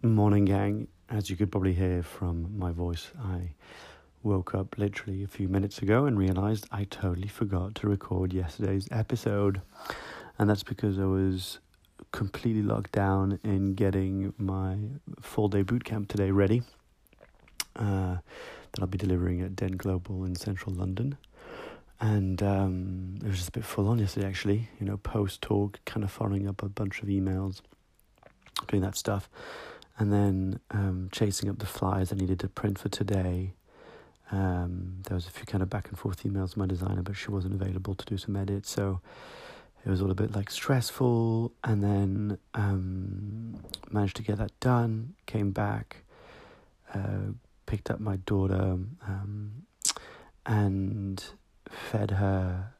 Morning, gang. As you could probably hear from my voice, I woke up literally a few minutes ago and realized I totally forgot to record yesterday's episode. And that's because I was completely locked down in getting my full day bootcamp today ready. Uh, that I'll be delivering at Den Global in central London. And um, it was just a bit full on yesterday, actually. You know, post talk, kind of following up a bunch of emails, doing that stuff and then um, chasing up the flyers I needed to print for today. Um, there was a few kind of back and forth emails with my designer, but she wasn't available to do some edits, so it was all a bit like stressful. And then um, managed to get that done. Came back, uh, picked up my daughter, um, and fed her.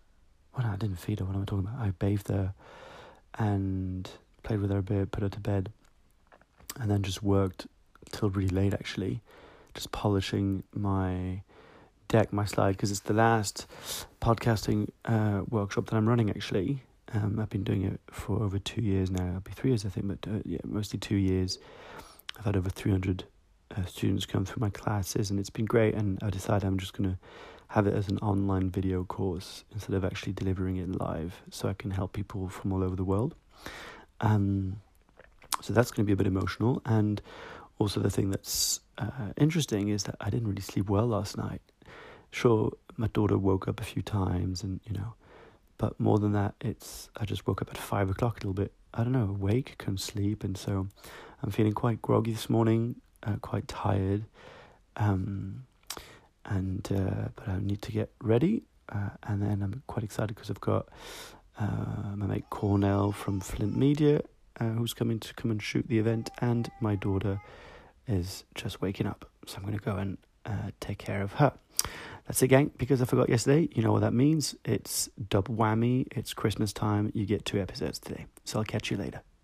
Well, I didn't feed her. What am I talking about? I bathed her and played with her a bit, put her to bed and then just worked till really late actually, just polishing my deck, my slide, because it's the last podcasting uh, workshop that I'm running actually. Um, I've been doing it for over two years now. It'll be three years, I think, but uh, yeah, mostly two years. I've had over 300 uh, students come through my classes, and it's been great. And I decided I'm just going to have it as an online video course instead of actually delivering it live, so I can help people from all over the world. Um, so that's going to be a bit emotional. And also, the thing that's uh, interesting is that I didn't really sleep well last night. Sure, my daughter woke up a few times, and you know, but more than that, it's I just woke up at five o'clock a little bit. I don't know, awake, couldn't sleep, and so I'm feeling quite groggy this morning, uh, quite tired. Um, and uh, but I need to get ready, uh, and then I'm quite excited because I've got uh, my mate Cornell from Flint Media uh, who's coming to come and shoot the event, and my daughter is just waking up. So I'm going to go and uh, take care of her. That's it, gang. Because I forgot yesterday, you know what that means. It's double whammy. It's Christmas time. You get two episodes today. So I'll catch you later.